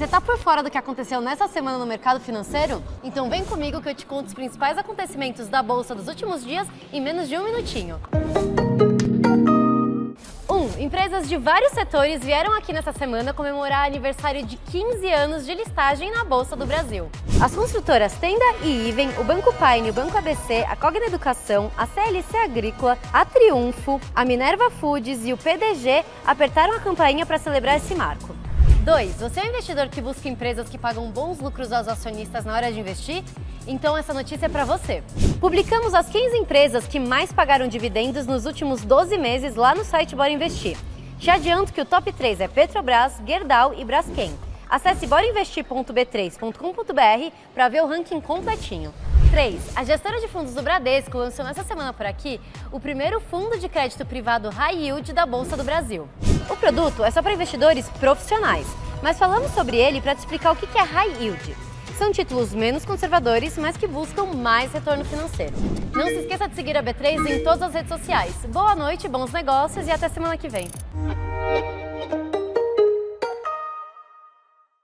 Você tá por fora do que aconteceu nessa semana no mercado financeiro? Então vem comigo que eu te conto os principais acontecimentos da bolsa dos últimos dias em menos de um minutinho. 1. Um, empresas de vários setores vieram aqui nessa semana comemorar aniversário de 15 anos de listagem na Bolsa do Brasil. As construtoras Tenda e Iven, o Banco Paine, o Banco ABC, a Cogna Educação, a CLC Agrícola, a Triunfo, a Minerva Foods e o PDG apertaram a campainha para celebrar esse marco. 2. Você é um investidor que busca empresas que pagam bons lucros aos acionistas na hora de investir? Então essa notícia é para você. Publicamos as 15 empresas que mais pagaram dividendos nos últimos 12 meses lá no site Bora Investir. Te adianto que o top 3 é Petrobras, Gerdau e Braskem. Acesse borainvestir.b3.com.br para ver o ranking completinho. 3. A gestora de fundos do Bradesco lançou nessa semana por aqui o primeiro fundo de crédito privado high yield da Bolsa do Brasil. O produto é só para investidores profissionais, mas falamos sobre ele para te explicar o que é high yield. São títulos menos conservadores, mas que buscam mais retorno financeiro. Não se esqueça de seguir a B3 em todas as redes sociais. Boa noite, bons negócios e até semana que vem.